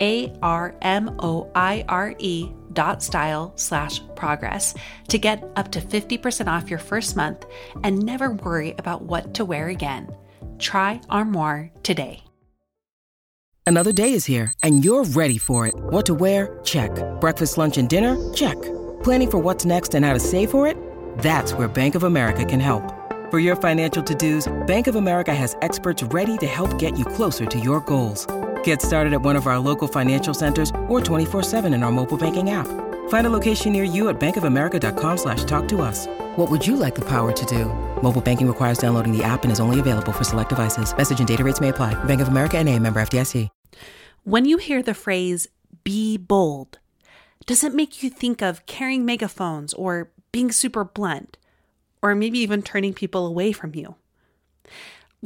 A R M O I R E dot style slash progress to get up to 50% off your first month and never worry about what to wear again. Try Armoire today. Another day is here and you're ready for it. What to wear? Check. Breakfast, lunch, and dinner? Check. Planning for what's next and how to save for it? That's where Bank of America can help. For your financial to dos, Bank of America has experts ready to help get you closer to your goals. Get started at one of our local financial centers or 24-7 in our mobile banking app. Find a location near you at bankofamerica.com slash talk to us. What would you like the power to do? Mobile banking requires downloading the app and is only available for select devices. Message and data rates may apply. Bank of America and a member FDIC. When you hear the phrase, be bold, does it make you think of carrying megaphones or being super blunt? Or maybe even turning people away from you?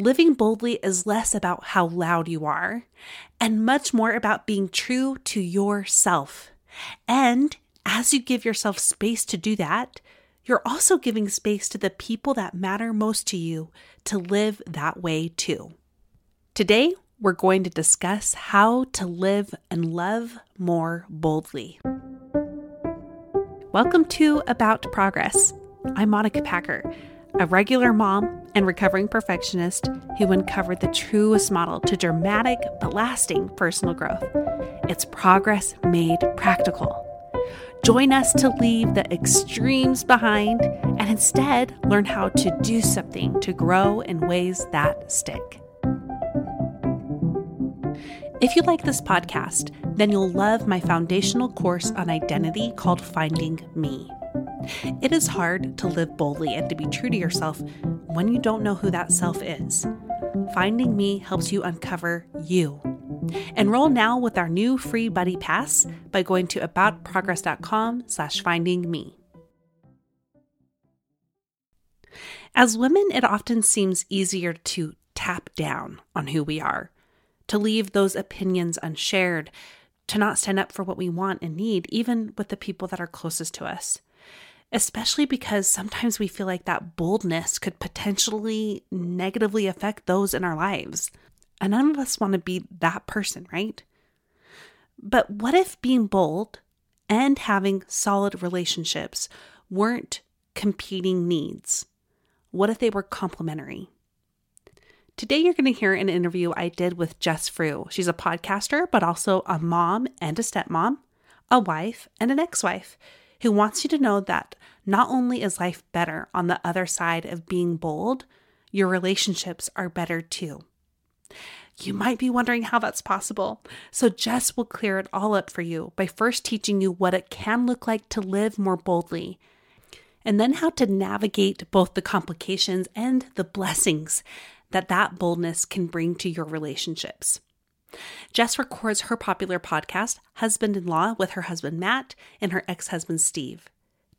Living boldly is less about how loud you are and much more about being true to yourself. And as you give yourself space to do that, you're also giving space to the people that matter most to you to live that way too. Today, we're going to discuss how to live and love more boldly. Welcome to About Progress. I'm Monica Packer a regular mom and recovering perfectionist who uncovered the truest model to dramatic but lasting personal growth. It's progress made practical. Join us to leave the extremes behind and instead learn how to do something to grow in ways that stick. If you like this podcast, then you'll love my foundational course on identity called Finding Me. It is hard to live boldly and to be true to yourself when you don't know who that self is. Finding Me helps you uncover you. Enroll now with our new free buddy pass by going to aboutprogress.com slash finding me. As women, it often seems easier to tap down on who we are, to leave those opinions unshared, to not stand up for what we want and need, even with the people that are closest to us especially because sometimes we feel like that boldness could potentially negatively affect those in our lives. And none of us want to be that person, right? But what if being bold and having solid relationships weren't competing needs? What if they were complementary? Today, you're going to hear an interview I did with Jess Frew. She's a podcaster, but also a mom and a stepmom, a wife and an ex wife who wants you to know that not only is life better on the other side of being bold, your relationships are better too. You might be wondering how that's possible. So, Jess will clear it all up for you by first teaching you what it can look like to live more boldly, and then how to navigate both the complications and the blessings that that boldness can bring to your relationships. Jess records her popular podcast, Husband in Law, with her husband Matt and her ex husband Steve.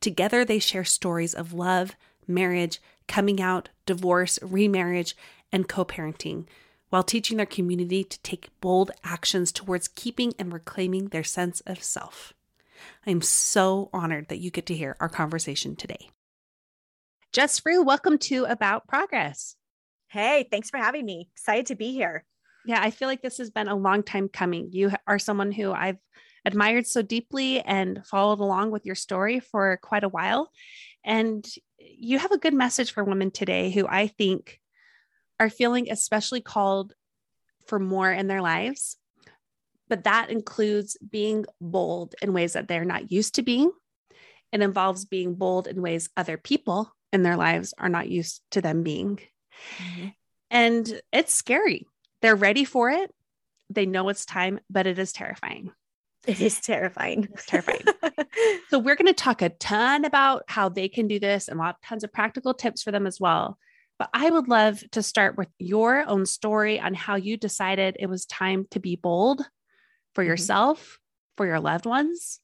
Together, they share stories of love, marriage, coming out, divorce, remarriage, and co parenting, while teaching their community to take bold actions towards keeping and reclaiming their sense of self. I'm so honored that you get to hear our conversation today. Jess Frew, welcome to About Progress. Hey, thanks for having me. Excited to be here. Yeah, I feel like this has been a long time coming. You are someone who I've admired so deeply and followed along with your story for quite a while. And you have a good message for women today who I think are feeling especially called for more in their lives. But that includes being bold in ways that they're not used to being. It involves being bold in ways other people in their lives are not used to them being. Mm-hmm. And it's scary. They're ready for it. They know it's time, but it is terrifying. It is terrifying. It's terrifying. so we're going to talk a ton about how they can do this and lot tons of practical tips for them as well. But I would love to start with your own story on how you decided it was time to be bold for mm-hmm. yourself, for your loved ones,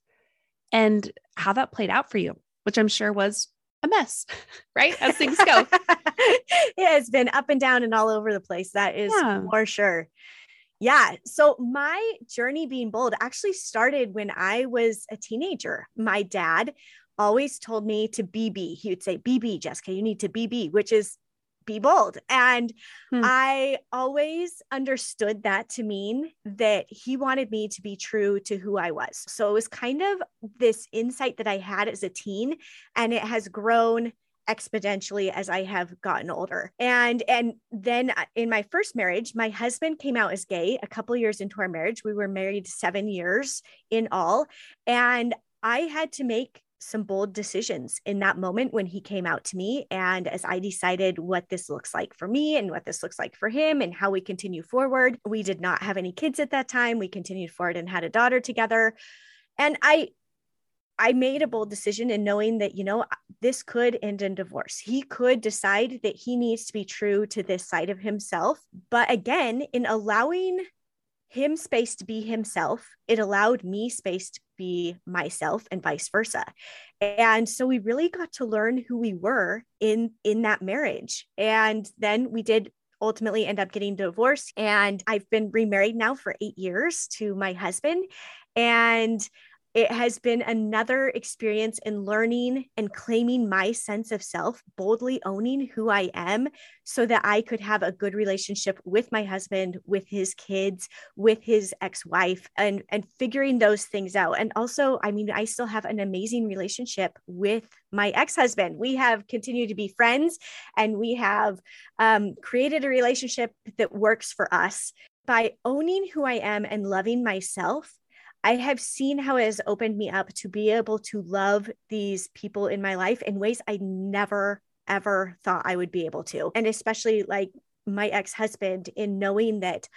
and how that played out for you, which I'm sure was a mess, right? As things go. it has been up and down and all over the place. That is yeah. for sure. Yeah. So my journey being bold actually started when I was a teenager. My dad always told me to BB. He would say, BB, Jessica, you need to BB, which is be bold. And hmm. I always understood that to mean that he wanted me to be true to who I was. So it was kind of this insight that I had as a teen, and it has grown exponentially as I have gotten older. And and then uh, in my first marriage, my husband came out as gay a couple years into our marriage. We were married 7 years in all, and I had to make some bold decisions in that moment when he came out to me. And as I decided what this looks like for me and what this looks like for him and how we continue forward, we did not have any kids at that time. We continued forward and had a daughter together. And I, I made a bold decision in knowing that, you know, this could end in divorce. He could decide that he needs to be true to this side of himself. But again, in allowing him space to be himself, it allowed me space to be myself and vice versa. And so we really got to learn who we were in in that marriage. And then we did ultimately end up getting divorced and I've been remarried now for 8 years to my husband and it has been another experience in learning and claiming my sense of self, boldly owning who I am so that I could have a good relationship with my husband, with his kids, with his ex-wife and and figuring those things out. And also, I mean, I still have an amazing relationship with my ex-husband. We have continued to be friends and we have um, created a relationship that works for us by owning who I am and loving myself I have seen how it has opened me up to be able to love these people in my life in ways I never, ever thought I would be able to. And especially like my ex husband, in knowing that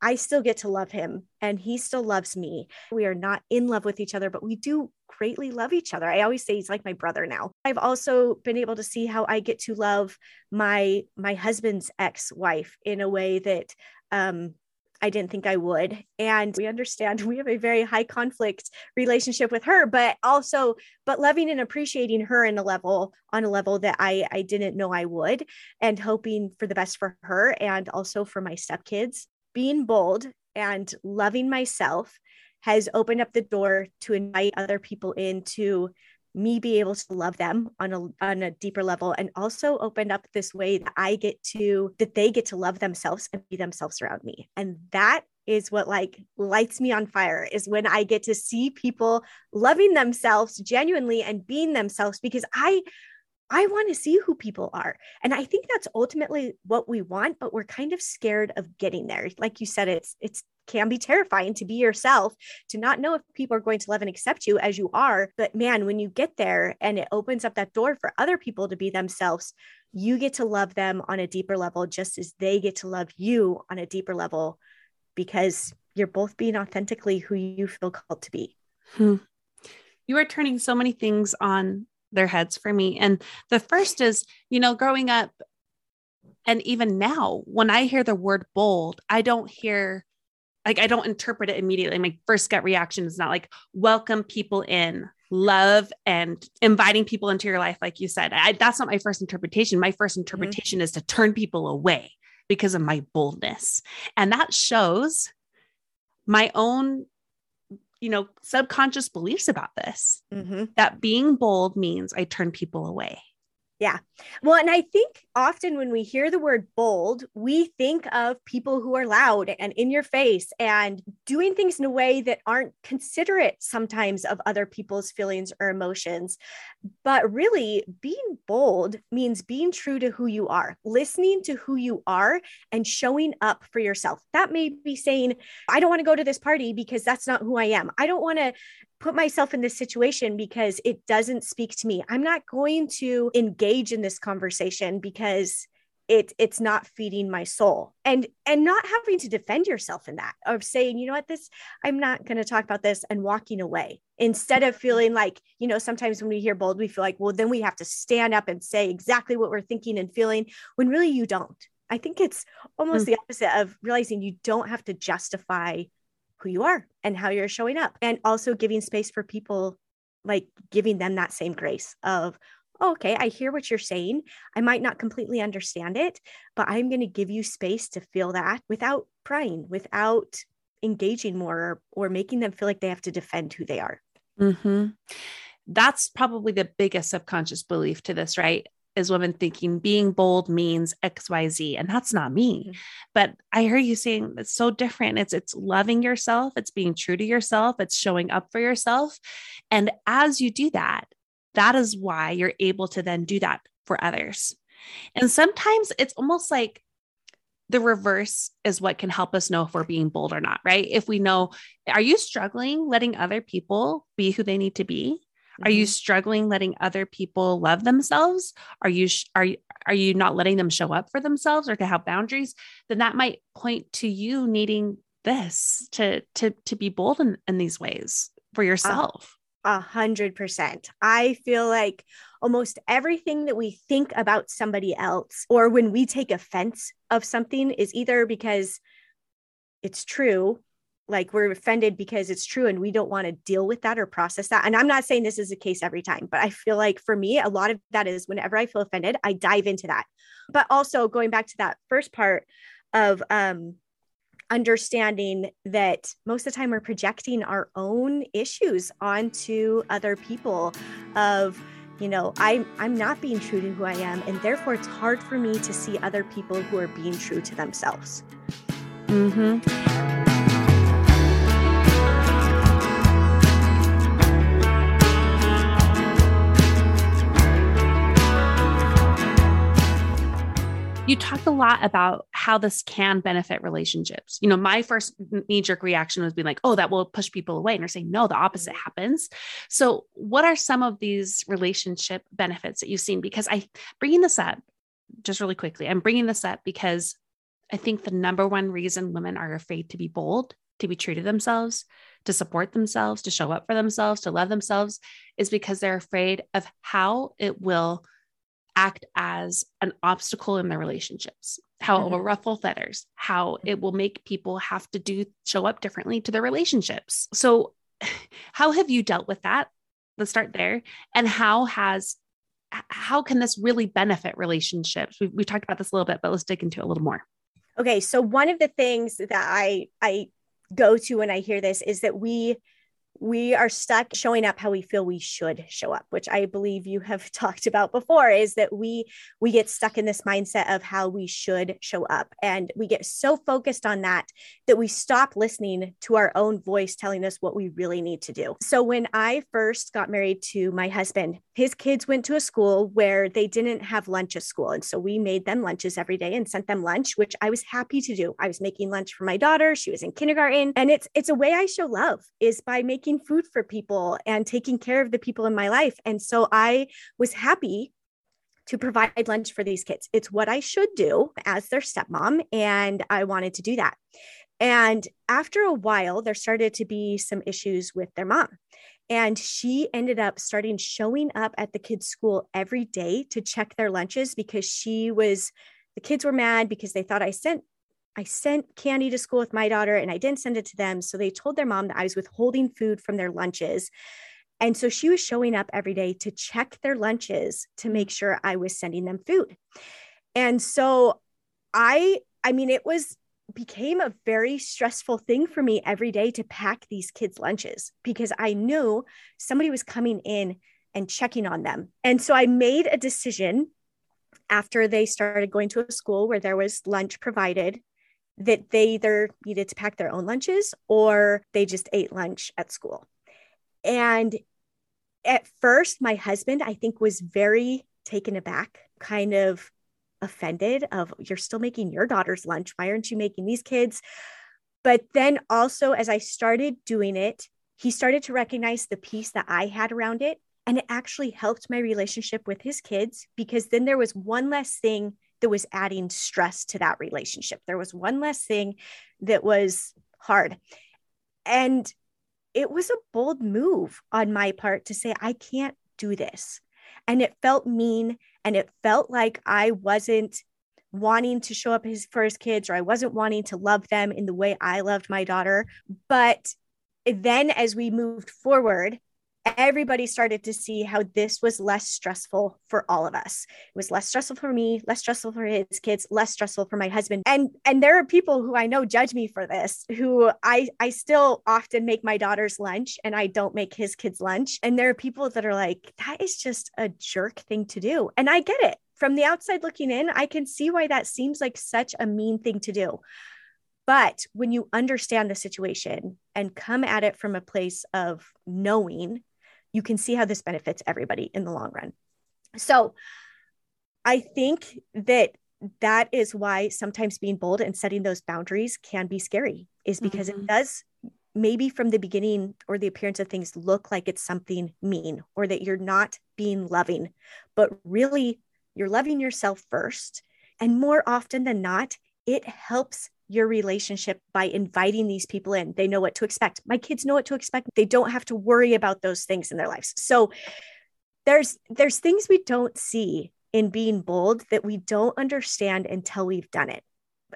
I still get to love him and he still loves me. We are not in love with each other, but we do greatly love each other. I always say he's like my brother now. I've also been able to see how I get to love my my husband's ex-wife in a way that um I didn't think I would. And we understand we have a very high conflict relationship with her, but also, but loving and appreciating her in a level, on a level that I, I didn't know I would, and hoping for the best for her and also for my stepkids. Being bold and loving myself has opened up the door to invite other people into me be able to love them on a on a deeper level and also opened up this way that I get to that they get to love themselves and be themselves around me. And that is what like lights me on fire is when I get to see people loving themselves genuinely and being themselves because I I want to see who people are. And I think that's ultimately what we want, but we're kind of scared of getting there. Like you said, it's it's can be terrifying to be yourself, to not know if people are going to love and accept you as you are. But man, when you get there and it opens up that door for other people to be themselves, you get to love them on a deeper level, just as they get to love you on a deeper level because you're both being authentically who you feel called to be. Hmm. You are turning so many things on their heads for me. And the first is, you know, growing up, and even now, when I hear the word bold, I don't hear like I don't interpret it immediately. My first gut reaction is not like welcome people in, love and inviting people into your life like you said. I, that's not my first interpretation. My first mm-hmm. interpretation mm-hmm. is to turn people away because of my boldness. And that shows my own you know subconscious beliefs about this mm-hmm. that being bold means i turn people away yeah. Well, and I think often when we hear the word bold, we think of people who are loud and in your face and doing things in a way that aren't considerate sometimes of other people's feelings or emotions. But really, being bold means being true to who you are, listening to who you are and showing up for yourself. That may be saying, I don't want to go to this party because that's not who I am. I don't want to put myself in this situation because it doesn't speak to me. I'm not going to engage in this conversation because it it's not feeding my soul. And and not having to defend yourself in that of saying you know what? This i'm not going to talk about this and walking away. Instead of feeling like you know sometimes when we hear bold we feel like well then we have to stand up and say exactly what we're thinking and feeling when really you don't. I think it's almost mm-hmm. the opposite of realizing you don't have to justify who you are and how you're showing up and also giving space for people like giving them that same grace of oh, okay i hear what you're saying. I might not completely understand it but i'm going to give you space to feel that without prying without engaging more or, or making them feel like they have to defend who they are. Mm-hmm. that's probably the biggest subconscious belief to this right is women thinking being bold means xyz and that's not me mm-hmm. but i hear you saying it's so different it's it's loving yourself it's being true to yourself it's showing up for yourself and as you do that that is why you're able to then do that for others and sometimes it's almost like the reverse is what can help us know if we're being bold or not, right? If we know, are you struggling letting other people be who they need to be? Are you mm-hmm. struggling letting other people love themselves? Are you are are you not letting them show up for themselves or to have boundaries? Then that might point to you needing this to to to be bold in, in these ways for yourself. A hundred percent. I feel like almost everything that we think about somebody else or when we take offense of something is either because it's true like we're offended because it's true and we don't want to deal with that or process that. And I'm not saying this is the case every time, but I feel like for me, a lot of that is whenever I feel offended, I dive into that. But also going back to that first part of um, understanding that most of the time we're projecting our own issues onto other people of you know i'm i'm not being true to who i am and therefore it's hard for me to see other people who are being true to themselves mm-hmm. You talked a lot about how this can benefit relationships. You know, my first knee jerk reaction was being like, oh, that will push people away. And you're saying, no, the opposite mm-hmm. happens. So, what are some of these relationship benefits that you've seen? Because I bringing this up just really quickly, I'm bringing this up because I think the number one reason women are afraid to be bold, to be true to themselves, to support themselves, to show up for themselves, to love themselves is because they're afraid of how it will act as an obstacle in their relationships, how mm-hmm. it will mm-hmm. ruffle feathers, how it will make people have to do show up differently to their relationships. So, how have you dealt with that? Let's start there. And how has how can this really benefit relationships? We've, we talked about this a little bit, but let's dig into it a little more. Okay, so one of the things that I I go to when I hear this is that we we are stuck showing up how we feel we should show up which i believe you have talked about before is that we we get stuck in this mindset of how we should show up. And we get so focused on that that we stop listening to our own voice telling us what we really need to do. So when i first got married to my husband his kids went to a school where they didn't have lunch at school. And so we made them lunches every day and sent them lunch which i was happy to do. I was making lunch for my daughter. She was in kindergarten. And it's it's a way i show love is by making making food for people and taking care of the people in my life. And so I was happy to provide lunch for these kids. It's what I should do as their stepmom. And I wanted to do that. And after a while, there started to be some issues with their mom. And she ended up starting showing up at the kids' school every day to check their lunches because she was, the kids were mad because they thought I sent I sent candy to school with my daughter and I didn't send it to them. So they told their mom that I was withholding food from their lunches. And so she was showing up every day to check their lunches to make sure I was sending them food. And so I, I mean, it was became a very stressful thing for me every day to pack these kids' lunches because I knew somebody was coming in and checking on them. And so I made a decision after they started going to a school where there was lunch provided that they either needed to pack their own lunches or they just ate lunch at school. And at first, my husband, I think, was very taken aback, kind of offended of you're still making your daughter's lunch. Why aren't you making these kids? But then also, as I started doing it, he started to recognize the peace that I had around it. And it actually helped my relationship with his kids because then there was one less thing that was adding stress to that relationship. There was one less thing that was hard. And it was a bold move on my part to say, I can't do this. And it felt mean and it felt like I wasn't wanting to show up his, for his kids or I wasn't wanting to love them in the way I loved my daughter. But then as we moved forward, everybody started to see how this was less stressful for all of us. It was less stressful for me less stressful for his kids less stressful for my husband. And and there are people who i know judge me for this who i i still often make my daughter's lunch and i don't make his kids lunch. And there are people that are like that is just a jerk thing to do. And i get it. From the outside looking in i can see why that seems like such a mean thing to do. But when you understand the situation and come at it from a place of knowing you can see how this benefits everybody in the long run. So I think that that is why sometimes being bold and setting those boundaries can be scary, is because mm-hmm. it does maybe from the beginning or the appearance of things look like it's something mean or that you're not being loving, but really you're loving yourself first. And more often than not, it helps your relationship by inviting these people in. They know what to expect. My kids know what to expect. They don't have to worry about those things in their lives. So there's there's things we don't see in being bold that we don't understand until we've done it.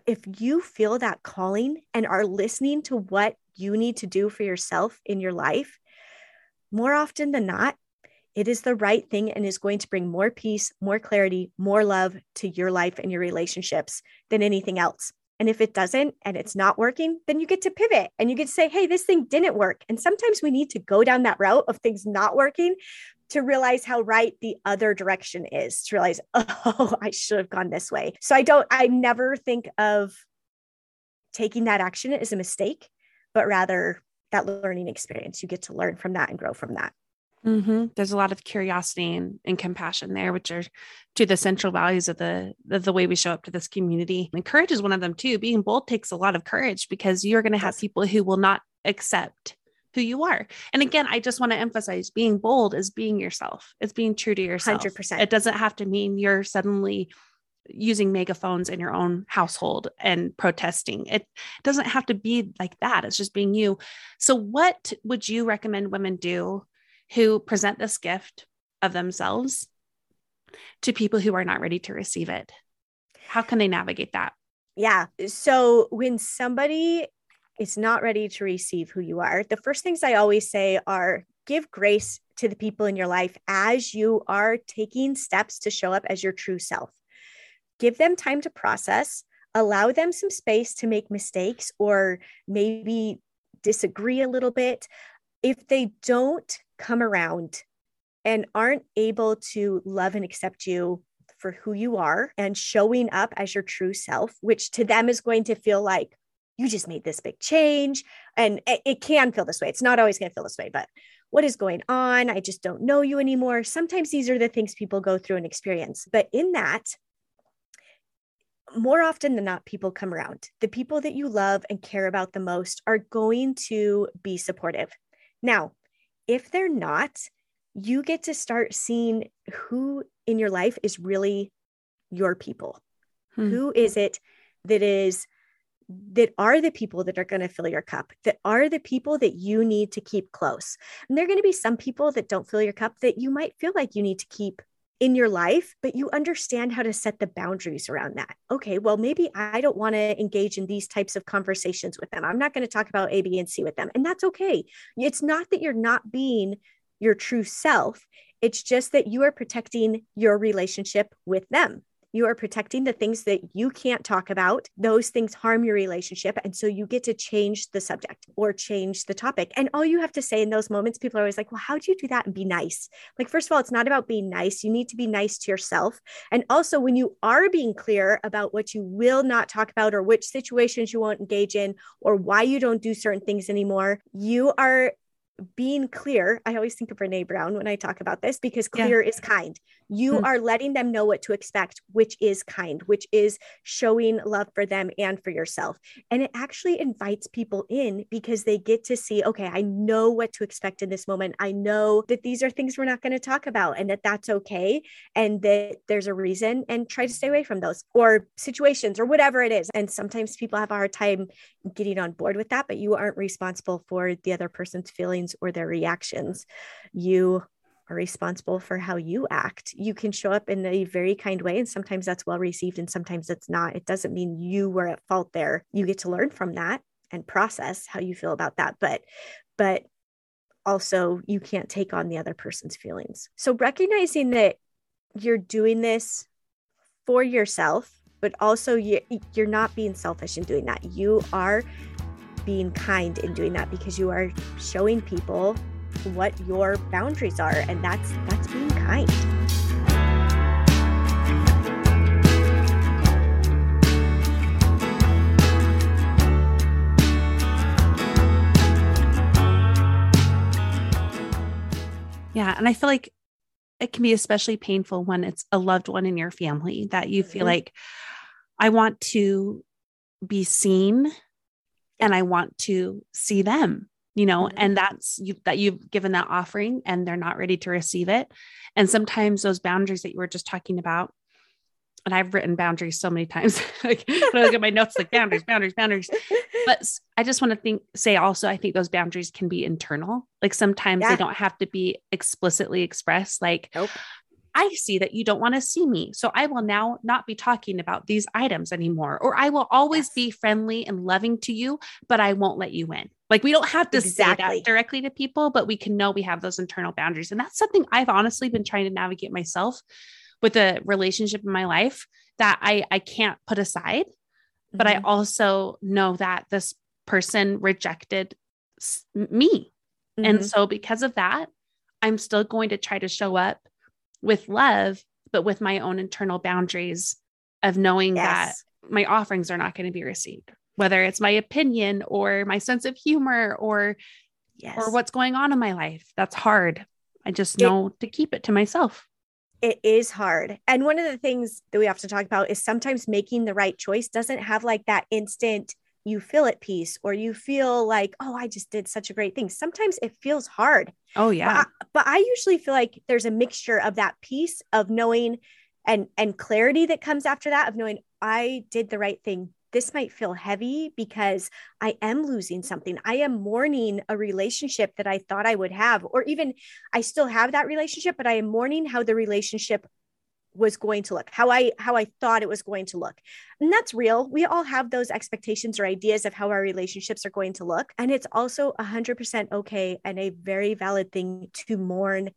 If you feel that calling and are listening to what you need to do for yourself in your life, more often than not, it is the right thing and is going to bring more peace, more clarity, more love to your life and your relationships than anything else. And if it doesn't and it's not working, then you get to pivot and you get to say, hey, this thing didn't work. And sometimes we need to go down that route of things not working to realize how right the other direction is, to realize, oh, I should have gone this way. So I don't, I never think of taking that action as a mistake, but rather that learning experience. You get to learn from that and grow from that. Mm-hmm. There's a lot of curiosity and, and, compassion there, which are to the central values of the, of the way we show up to this community. And courage is one of them too. Being bold takes a lot of courage because you're going to have people who will not accept who you are. And again, I just want to emphasize being bold is being yourself. It's being true to yourself. 100%. It doesn't have to mean you're suddenly using megaphones in your own household and protesting. It doesn't have to be like that. It's just being you. So what would you recommend women do who present this gift of themselves to people who are not ready to receive it? How can they navigate that? Yeah. So when somebody is not ready to receive who you are, the first things I always say are give grace to the people in your life as you are taking steps to show up as your true self. Give them time to process, allow them some space to make mistakes or maybe disagree a little bit. If they don't come around and aren't able to love and accept you for who you are and showing up as your true self, which to them is going to feel like you just made this big change. And it, can feel this way. It's not always going to feel this way, but what is going on? I just don't know you anymore. Sometimes these are the things people go through and experience. But in that, more often than not, people come around. The people that you love and care about the most are going to be supportive. Now, if they're not, you get to start seeing who in your life is really your people. Hmm. Who is it that is that are the people that are going to fill your cup, that are the people that you need to keep close. And there are going to be some people that don't fill your cup that you might feel like you need to keep in your life, but you understand how to set the boundaries around that. Okay, well, maybe I don't want to engage in these types of conversations with them. I'm not going to talk about A, B, and C with them. And that's okay. It's not that you're not being your true self, it's just that you are protecting your relationship with them. You are protecting the things that you can't talk about. Those things harm your relationship. And so you get to change the subject or change the topic. And all you have to say in those moments, people are always like, well, how do you do that and be nice? Like, first of all, it's not about being nice. You need to be nice to yourself. And also, when you are being clear about what you will not talk about or which situations you won't engage in or why you don't do certain things anymore, you are being clear, I always think of Brene Brown when I talk about this because clear yeah. is kind. You mm-hmm. are letting them know what to expect, which is kind, which is showing love for them and for yourself. And it actually invites people in because they get to see, okay, I know what to expect in this moment. I know that these are things we're not going to talk about and that that's okay and that there's a reason and try to stay away from those or situations or whatever it is. And sometimes people have a hard time getting on board with that, but you aren't responsible for the other person's feelings or their reactions. You are responsible for how you act. You can show up in a very kind way, and sometimes that's well received, and sometimes it's not. It doesn't mean you were at fault there. You get to learn from that and process how you feel about that. But, but also, you can't take on the other person's feelings. So, recognizing that you're doing this for yourself, but also you, you're not being selfish in doing that. You are being kind in doing that because you are showing people what your boundaries are and that's that's being kind. Yeah and i feel like it can be especially painful when it's a loved one in your family that you feel mm-hmm. like i want to be seen and i want to see them you know mm-hmm. and that's you that you've given that offering and they're not ready to receive it and sometimes those boundaries that you were just talking about and I've written boundaries so many times. like when I look at my notes, like boundaries, boundaries, boundaries. But I just want to think, say also, I think those boundaries can be internal. Like sometimes yeah. they don't have to be explicitly expressed. Like, nope. I see that you don't want to see me. So I will now not be talking about these items anymore. Or I will always yes. be friendly and loving to you, but I won't let you in. Like we don't have to exactly. say that directly to people, but we can know we have those internal boundaries. And that's something I've honestly been trying to navigate myself with a relationship in my life that I, I can't put aside. Mm-hmm. But I mm-hmm. also know that this person rejected me. Mm-hmm. And so because of that, I'm still going to try to show up with love, but with my own internal boundaries of knowing yes. that my offerings are not going to be received, whether it's my opinion or my sense of humor or yes. or what's going on in my life. That's hard. I just know it, to keep it to myself. It is hard. And one of the things that we have to talk about is sometimes making the right choice doesn't have like that instant you feel at peace or you feel like, oh, I just did such a great thing. Sometimes it feels hard. Oh, yeah. But I, but I usually feel like there's a mixture of that peace of knowing and and clarity that comes after that of knowing I did the right thing. This might feel heavy because I am losing something. I am mourning a relationship that I thought I would have, or even I still have that relationship, but I am mourning how the relationship was going to look how i how i thought it was going to look. And that's real. We all have those expectations or ideas of how our relationships are going to look. And it's also 100% okay and a very valid thing to mourn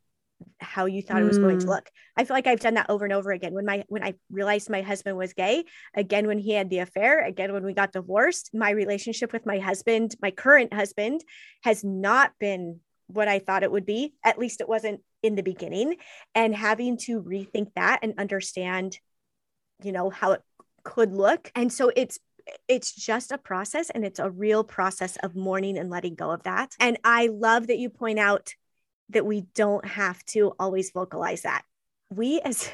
how you thought it was going to mm. look. I feel like i've done that over and over again. When my when i realized my husband was gay again when he had the affair again when we got divorced my relationship with my husband my current husband has not been what I thought it would be. At least it wasn't in the beginning. And having to rethink that and understand, you know, how it could look. And so it's it's just a process and it's a real process of mourning and letting go of that. And I love that you point out that we don't have to always vocalize that. We as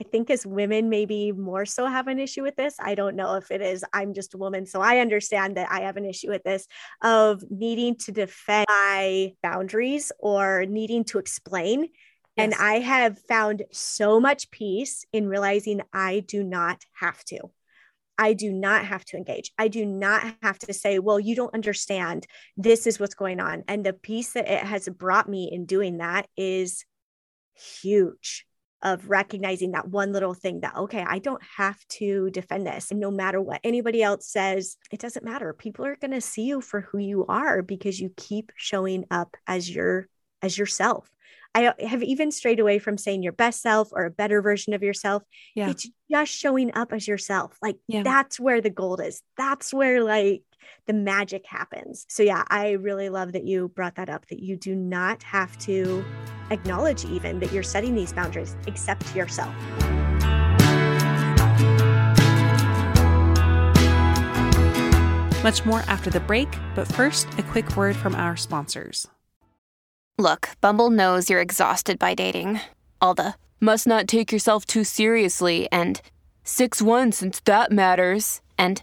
I think as women, maybe more so have an issue with this. I don't know if it is. I'm just a woman. So I understand that I have an issue with this of needing to defend my boundaries or needing to explain. Yes. And I have found so much peace in realizing I do not have to. I do not have to engage. I do not have to say, well, you don't understand. This is what's going on. And the peace that it has brought me in doing that is huge of recognizing that one little thing that, okay, I don't have to defend this. And no matter what anybody else says, it doesn't matter. People are going to see you for who you are because you keep showing up as your as yourself. I have even strayed away from saying your best self or a better version of yourself. Yeah. It's just showing up as yourself. Like yeah. that's where the gold is. That's where like the magic happens. So yeah, I really love that you brought that up that you do not have to acknowledge even that you're setting these boundaries except to yourself. Much more after the break, but first, a quick word from our sponsors. Look, Bumble knows you're exhausted by dating. All the must not take yourself too seriously and 6 1 since that matters. And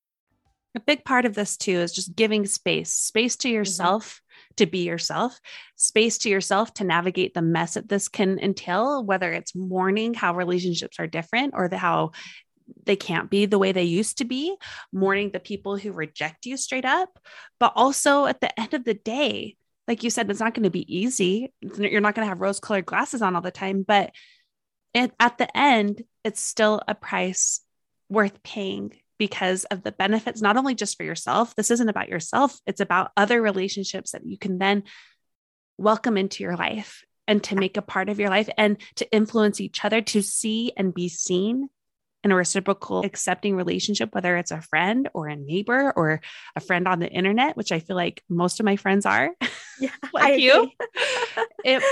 A big part of this too is just giving space, space to mm-hmm. yourself mm-hmm. to be yourself, space to yourself to navigate the mess that this can entail, whether it's mourning how relationships are different or the how they can't be the way they used to be, mourning the people who reject you straight up. But also at the end of the day, like you said, it's not going to be easy. You're not going to have rose colored glasses on all the time, but it, at the end, it's still a price worth paying because of the benefits, not only just for yourself. This isn't about yourself, it's about other relationships that you can then welcome into your life and to make a part of your life and to influence each other to see and be seen in a reciprocal accepting relationship whether it's a friend or a neighbor or a friend on the internet which i feel like most of my friends are yeah, like you it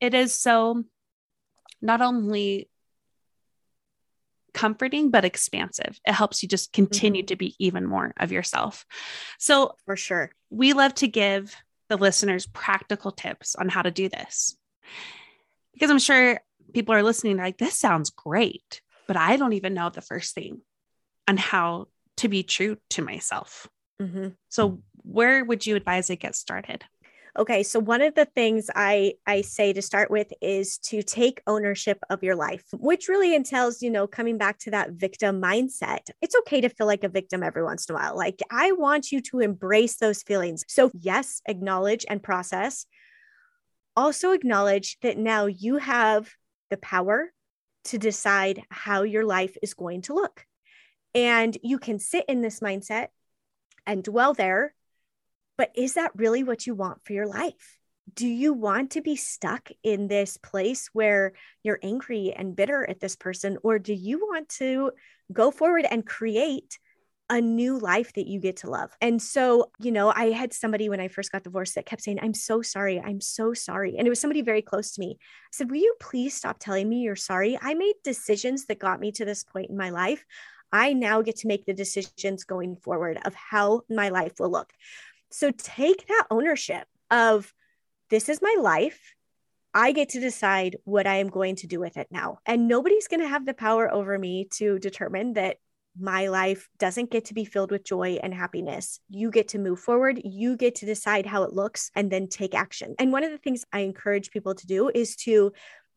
it is so not only comforting but expansive. It helps you just continue mm-hmm. to be even more of yourself. So, for sure, we love to give the listeners practical tips on how to do this because I'm sure people are listening like, this sounds great, but I don't even know the first thing on how to be true to myself. Mm-hmm. So, where would you advise I get started? Okay, so one of the things I I say to start with is to take ownership of your life, which really entails, you know, coming back to that victim mindset. It's okay to feel like a victim every once in a while. Like I want you to embrace those feelings. So, yes, acknowledge and process. Also acknowledge that now you have the power to decide how your life is going to look. And you can sit in this mindset and dwell there but is that really what you want for your life? Do you want to be stuck in this place where you're angry and bitter at this person? Or do you want to go forward and create a new life that you get to love. And so, you know, I had somebody when I first got divorced that kept saying, I'm so sorry. I'm so sorry. And it was somebody very close to me. I said, Will you please stop telling me you're sorry? I made decisions that got me to this point in my life. I now get to make the decisions going forward of how my life will look. So take that ownership of this is my life. I get to decide what I am going to do with it now. And nobody's going to have the power over me to determine that my life doesn't get to be filled with joy and happiness. You get to move forward. You get to decide how it looks and then take action. And one of the things I encourage people to do is to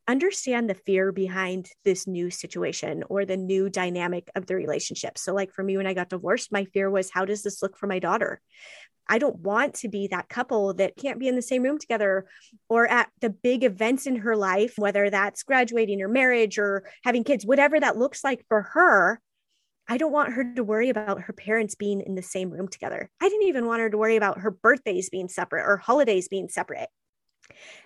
understand the fear behind this new situation or the new dynamic of the relationship. So, like for me, when I got divorced, my fear was, how does this look for my daughter? I don't want to be that couple that can't be in the same room together or at the big events in her life, whether that's graduating or marriage or having kids, whatever that looks like for her. I don't want her to worry about her parents being in the same room together. I didn't even want her to worry about her birthdays being separate or holidays being separate.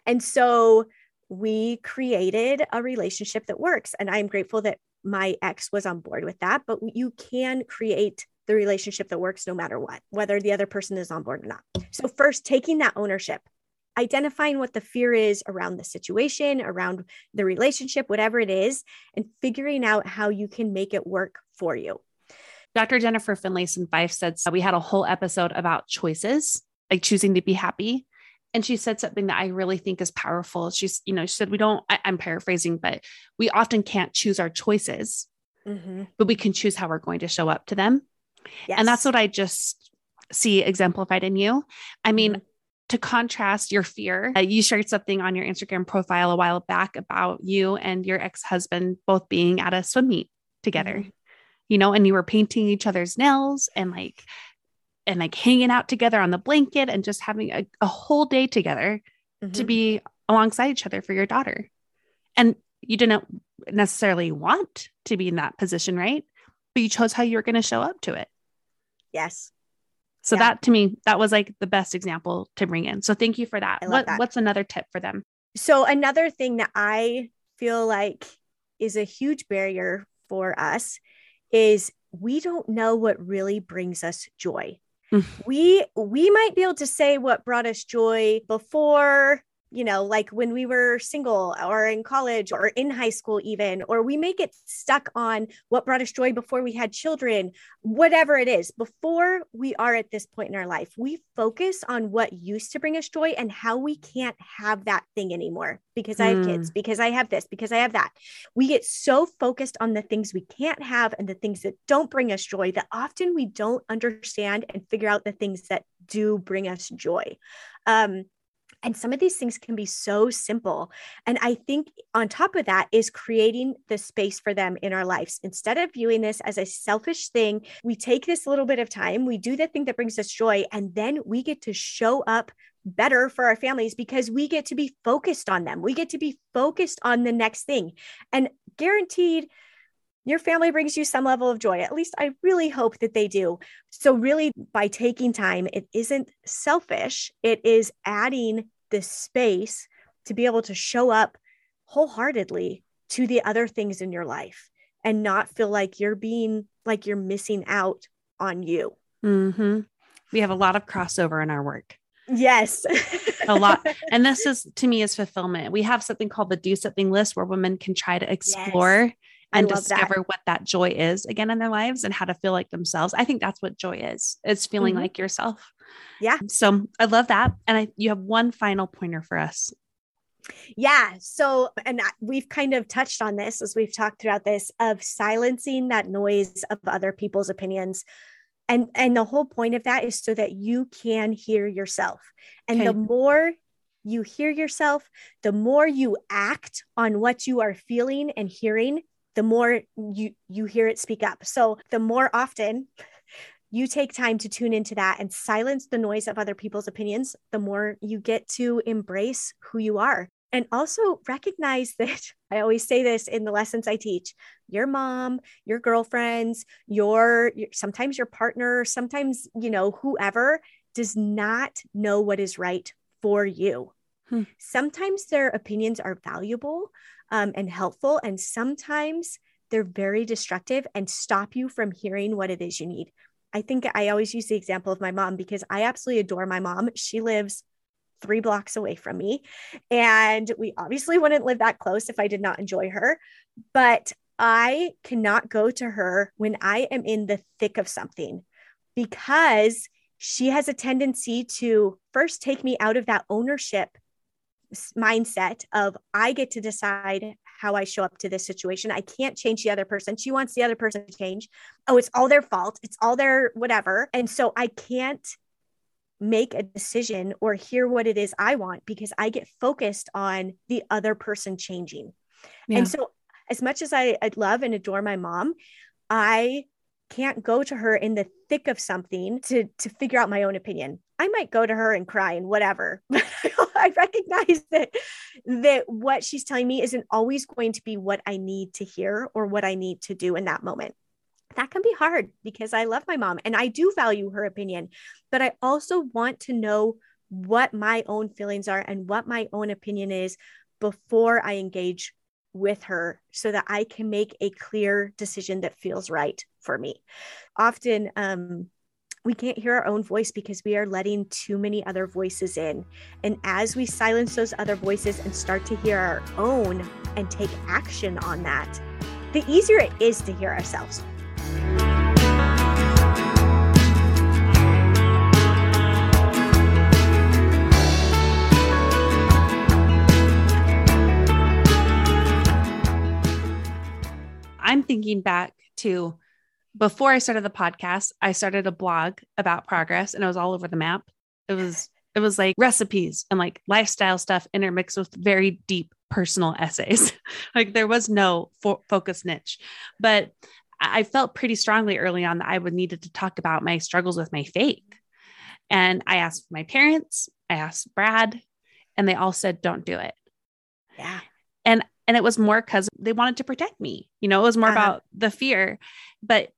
And so we created a relationship that works. And I'm grateful that my ex was on board with that. But you can create the relationship that works no matter what, whether the other person is on board or not. So, first, taking that ownership identifying what the fear is around the situation, around the relationship, whatever it is, and figuring out how you can make it work for you. Dr. Jennifer Finlayson Fife said we had a whole episode about choices, like choosing to be happy. And she said something that I really think is powerful. She's, you know, she said, we don't, I, am paraphrasing, but we often can't choose our choices, mm-hmm. but we can choose how we're going to show up to them. Yes. And that's what I just see exemplified in you. I mean, mm-hmm to contrast your fear, uh, you shared something on your Instagram profile a while back about you and your ex husband both being at a swim meet together, mm-hmm. you know, and you were painting each other's nails and like, and like hanging out together on the blanket and just having a, a whole day together mm-hmm. to be alongside each other for your daughter. And you didn't necessarily want to be in that position, right? But you chose how you were going to show up to it. Yes. So yeah. that to me, that was like the best example to bring in. So thank you for that. What, that. What's another tip for them? So another thing that I feel like is a huge barrier for us is we don't know what really brings us joy. Mm. we we might be able to say what brought us joy before you know, like when we were single or in college or in high school, even, or we may get stuck on what brought us joy before we had children, whatever it is, before we are at this point in our life, we focus on what used to bring us joy and how we can't have that thing anymore because I have kids, hmm. because I have this, because I have that. We get so focused on the things we can't have and the things that don't bring us joy that often we don't understand and figure out the things that do bring us joy. Um, and some of these things can be so simple. And I think on top of that is creating the space for them in our lives. Instead of viewing this as a selfish thing, we take this little bit of time, we do the thing that brings us joy, and then we get to show up better for our families because we get to be focused on them. We get to be focused on the next thing. And guaranteed, your family brings you some level of joy. At least I really hope that they do. So, really, by taking time, it isn't selfish, it is adding this space to be able to show up wholeheartedly to the other things in your life and not feel like you're being like you're missing out on you. Mm-hmm. We have a lot of crossover in our work. Yes. a lot. And this is to me is fulfillment. We have something called the do something list where women can try to explore yes and discover that. what that joy is again in their lives and how to feel like themselves. I think that's what joy is. It's feeling mm-hmm. like yourself. Yeah. So I love that. And I, you have one final pointer for us. Yeah. So, and we've kind of touched on this as we've talked throughout this of silencing that noise of other people's opinions. And, and the whole point of that is so that you can hear yourself. And okay. the more you hear yourself, the more you act on what you are feeling and hearing, the more you you hear it speak up so the more often you take time to tune into that and silence the noise of other people's opinions the more you get to embrace who you are and also recognize that I always say this in the lessons I teach your mom, your girlfriends, your, your, sometimes your partner, sometimes, you know, whoever does not know what is right for you. Hmm. Sometimes their opinions are valuable, um, and helpful. And sometimes they're very destructive and stop you from hearing what it is you need. I think I always use the example of my mom because I absolutely adore my mom. She lives three blocks away from me. And we obviously wouldn't live that close if I did not enjoy her. But I cannot go to her when I am in the thick of something because she has a tendency to first take me out of that ownership mindset of I get to decide how I show up to this situation. I can't change the other person. She wants the other person to change. Oh, it's all their fault. It's all their whatever. And so I can't make a decision or hear what it is I want because I get focused on the other person changing. Yeah. And so as much as I, I love and adore my mom, I can't go to her in the thick of something to to figure out my own opinion. I might go to her and cry and whatever. But I recognize that that what she's telling me isn't always going to be what I need to hear or what I need to do in that moment. That can be hard because I love my mom and I do value her opinion, but I also want to know what my own feelings are and what my own opinion is before I engage with her so that I can make a clear decision that feels right for me. Often, um, we can't hear our own voice because we are letting too many other voices in. And as we silence those other voices and start to hear our own and take action on that, the easier it is to hear ourselves. I'm thinking back to before I started the podcast, I started a blog about progress and it was all over the map. It was it was like recipes and like lifestyle stuff intermixed with very deep personal essays. like there was no fo- focus niche. But I felt pretty strongly early on that I would needed to talk about my struggles with my faith. And I asked my parents, I asked Brad, and they all said don't do it. Yeah. And and it was more because they wanted to protect me you know it was more uh-huh. about the fear but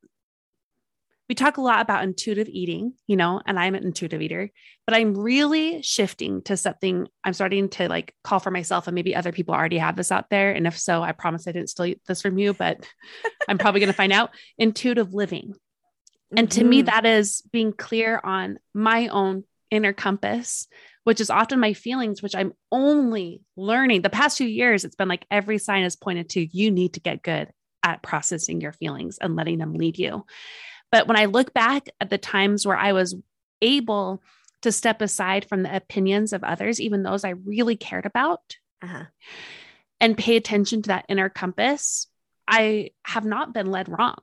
we talk a lot about intuitive eating you know and i'm an intuitive eater but i'm really shifting to something i'm starting to like call for myself and maybe other people already have this out there and if so i promise i didn't steal this from you but i'm probably going to find out intuitive living and to mm-hmm. me that is being clear on my own inner compass which is often my feelings, which I'm only learning. The past few years, it's been like every sign is pointed to you need to get good at processing your feelings and letting them lead you. But when I look back at the times where I was able to step aside from the opinions of others, even those I really cared about, uh-huh. and pay attention to that inner compass, I have not been led wrong.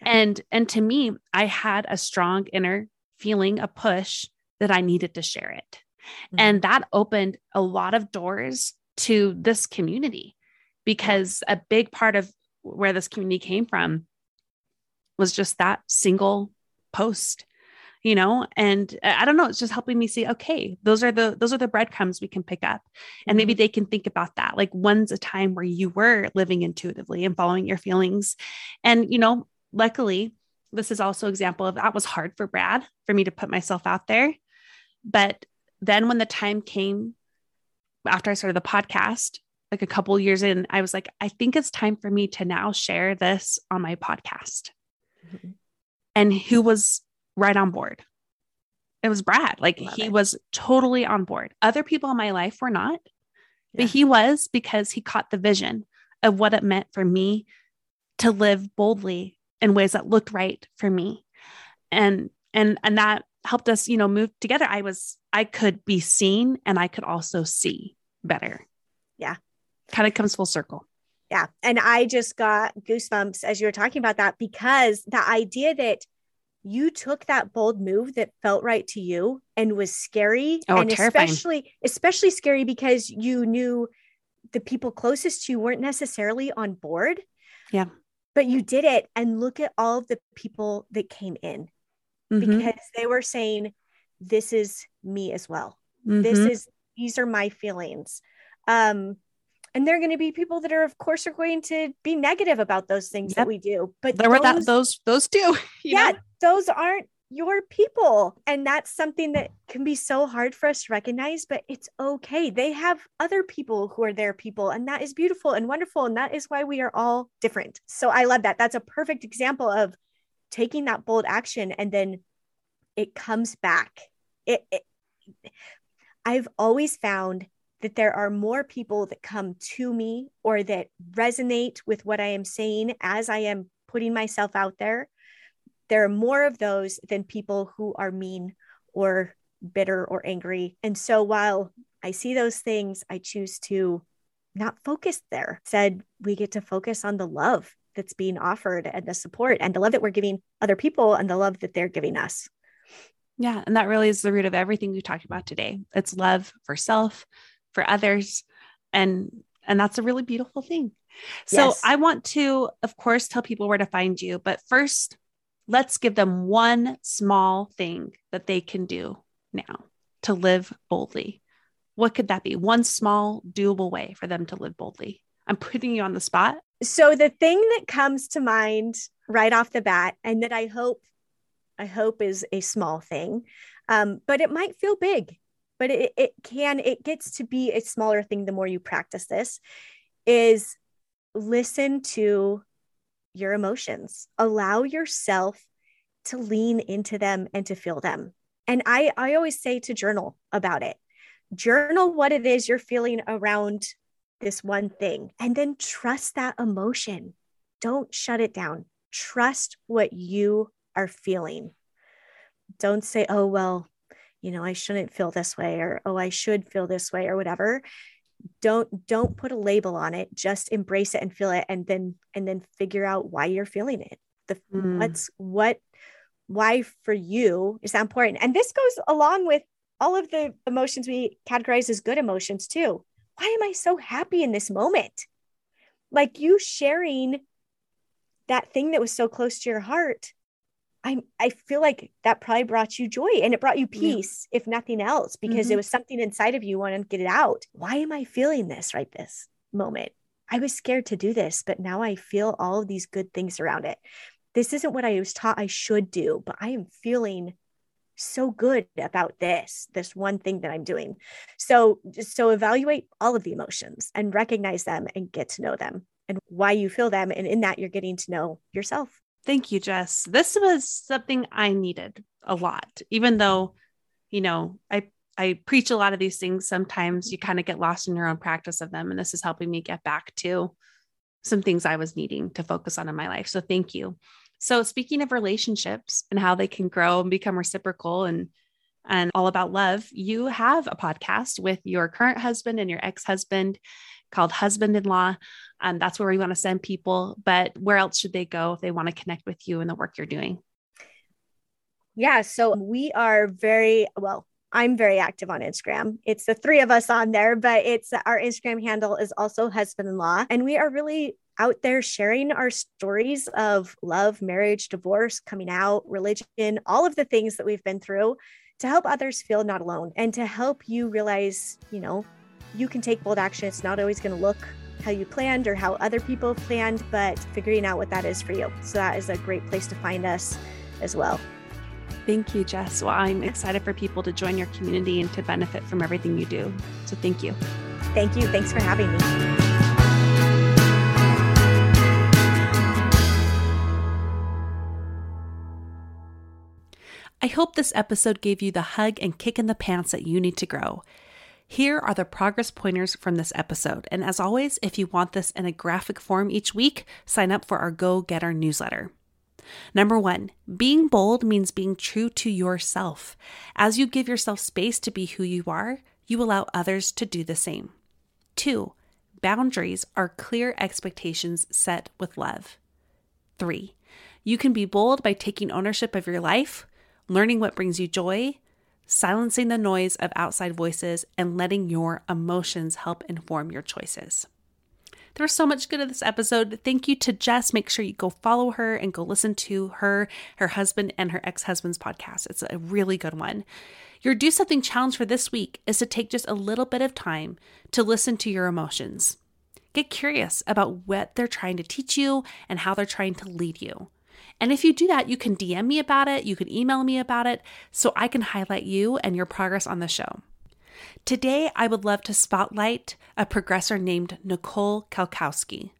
Yeah. And and to me, I had a strong inner feeling, a push that I needed to share it. Mm-hmm. And that opened a lot of doors to this community because a big part of where this community came from was just that single post you know? And i don't know it's just helping me see okay those are the those are the breadcrumbs we can pick up. And maybe mm-hmm. they can think about that. Like when's a time where you were living intuitively and following your feelings. And you know luckily this is also example of that was hard for brad for me to put myself out there. But then when the time came after I started the podcast, like a couple years in, I was like, I think it's time for me to now share this on my podcast. Mm-hmm. And who was right on board? It was Brad. Like Love he it. was totally on board. Other people in my life were not, yeah. but he was because he caught the vision of what it meant for me to live boldly in ways that looked right for me. And and and that helped us, you know, move together. I was, I could be seen and I could also see better. Yeah. Kind of comes full circle. Yeah. And I just got goosebumps as you were talking about that because the idea that you took that bold move that felt right to you and was scary oh, and terrifying. especially especially scary because you knew the people closest to you weren't necessarily on board. Yeah. But you did it and look at all of the people that came in mm-hmm. because they were saying, This is me as well. Mm-hmm. This is, these are my feelings. Um, and there are going to be people that are, of course, are going to be negative about those things yep. that we do. But there those, were that those those two. yeah, know? those aren't your people. And that's something that can be so hard for us to recognize, but it's okay. They have other people who are their people, and that is beautiful and wonderful. And that is why we are all different. So I love that. That's a perfect example of taking that bold action and then it comes back. It, it, I've always found that there are more people that come to me or that resonate with what I am saying as I am putting myself out there. There are more of those than people who are mean or bitter or angry. And so while I see those things, I choose to not focus there. Said we get to focus on the love that's being offered and the support and the love that we're giving other people and the love that they're giving us. Yeah. And that really is the root of everything we talked about today. It's love for self, for others. And and that's a really beautiful thing. So yes. I want to, of course, tell people where to find you. But first, let's give them one small thing that they can do now to live boldly. What could that be? One small, doable way for them to live boldly. I'm putting you on the spot. So the thing that comes to mind right off the bat, and that I hope, I hope is a small thing, um, but it might feel big, but it, it can, it gets to be a smaller thing the more you practice this, is listen to your emotions. Allow yourself to lean into them and to feel them. And I, I always say to journal about it. Journal what it is you're feeling around this one thing and then trust that emotion. Don't shut it down. Trust what you are feeling. Don't say, oh, well, you know, I shouldn't feel this way or, oh, I should feel this way or whatever. Don't don't put a label on it. Just embrace it and feel it and then and then figure out why you're feeling it. The mm. what's what why for you is that important? And this goes along with all of the emotions we categorize as good emotions too. Why am I so happy in this moment? Like you sharing that thing that was so close to your heart. I I feel like that probably brought you joy and it brought you peace, yeah. if nothing else, because mm-hmm. it was something inside of you wanting to get it out. Why am I feeling this right this moment? I was scared to do this, but now I feel all of these good things around it this isn't what I was taught I should do, but I am feeling so good about this this one thing that i'm doing so so evaluate all of the emotions and recognize them and get to know them and why you feel them and in that you're getting to know yourself thank you jess this was something i needed a lot even though you know i i preach a lot of these things sometimes you kind of get lost in your own practice of them and this is helping me get back to some things i was needing to focus on in my life so thank you so speaking of relationships and how they can grow and become reciprocal and and all about love, you have a podcast with your current husband and your ex-husband called Husband in Law. And that's where we want to send people. But where else should they go if they want to connect with you and the work you're doing? Yeah. So we are very well, I'm very active on Instagram. It's the three of us on there, but it's our Instagram handle is also husband in law. And we are really out there sharing our stories of love, marriage, divorce, coming out, religion, all of the things that we've been through to help others feel not alone and to help you realize, you know, you can take bold action. It's not always going to look how you planned or how other people planned, but figuring out what that is for you. So that is a great place to find us as well. Thank you, Jess. Well, I'm excited for people to join your community and to benefit from everything you do. So thank you. Thank you. Thanks for having me. I hope this episode gave you the hug and kick in the pants that you need to grow. Here are the progress pointers from this episode. And as always, if you want this in a graphic form each week, sign up for our Go Getter newsletter. Number one, being bold means being true to yourself. As you give yourself space to be who you are, you allow others to do the same. Two, boundaries are clear expectations set with love. Three, you can be bold by taking ownership of your life learning what brings you joy, silencing the noise of outside voices, and letting your emotions help inform your choices. There was so much good in this episode. Thank you to Jess. Make sure you go follow her and go listen to her, her husband, and her ex husband's podcast. It's a really good one. Your Do Something challenge for this week is to take just a little bit of time to listen to your emotions. Get curious about what they're trying to teach you and how they're trying to lead you. And if you do that, you can DM me about it, you can email me about it, so I can highlight you and your progress on the show. Today, I would love to spotlight a progressor named Nicole Kalkowski.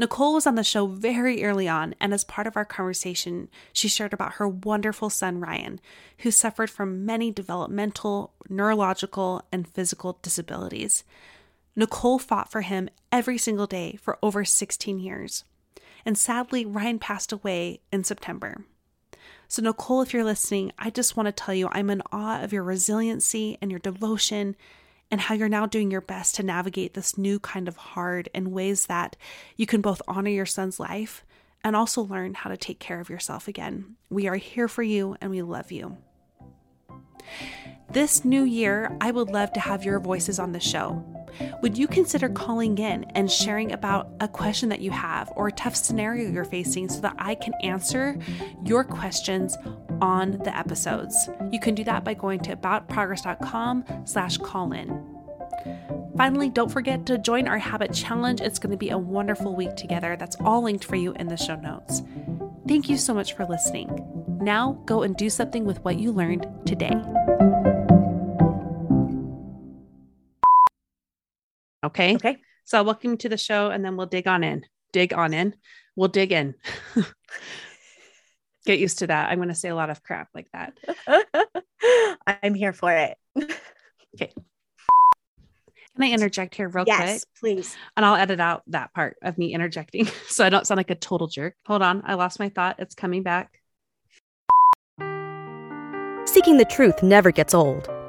Nicole was on the show very early on, and as part of our conversation, she shared about her wonderful son, Ryan, who suffered from many developmental, neurological, and physical disabilities. Nicole fought for him every single day for over 16 years. And sadly, Ryan passed away in September. So, Nicole, if you're listening, I just want to tell you I'm in awe of your resiliency and your devotion and how you're now doing your best to navigate this new kind of hard in ways that you can both honor your son's life and also learn how to take care of yourself again. We are here for you and we love you. This new year, I would love to have your voices on the show. Would you consider calling in and sharing about a question that you have or a tough scenario you're facing so that I can answer your questions on the episodes? You can do that by going to aboutprogress.com slash call in. Finally, don't forget to join our habit challenge. It's going to be a wonderful week together. That's all linked for you in the show notes. Thank you so much for listening. Now go and do something with what you learned today. Okay. Okay. So welcome to the show, and then we'll dig on in. Dig on in. We'll dig in. Get used to that. I'm going to say a lot of crap like that. I'm here for it. okay. Can I interject here real yes, quick? Yes, please. And I'll edit out that part of me interjecting so I don't sound like a total jerk. Hold on. I lost my thought. It's coming back. Seeking the truth never gets old.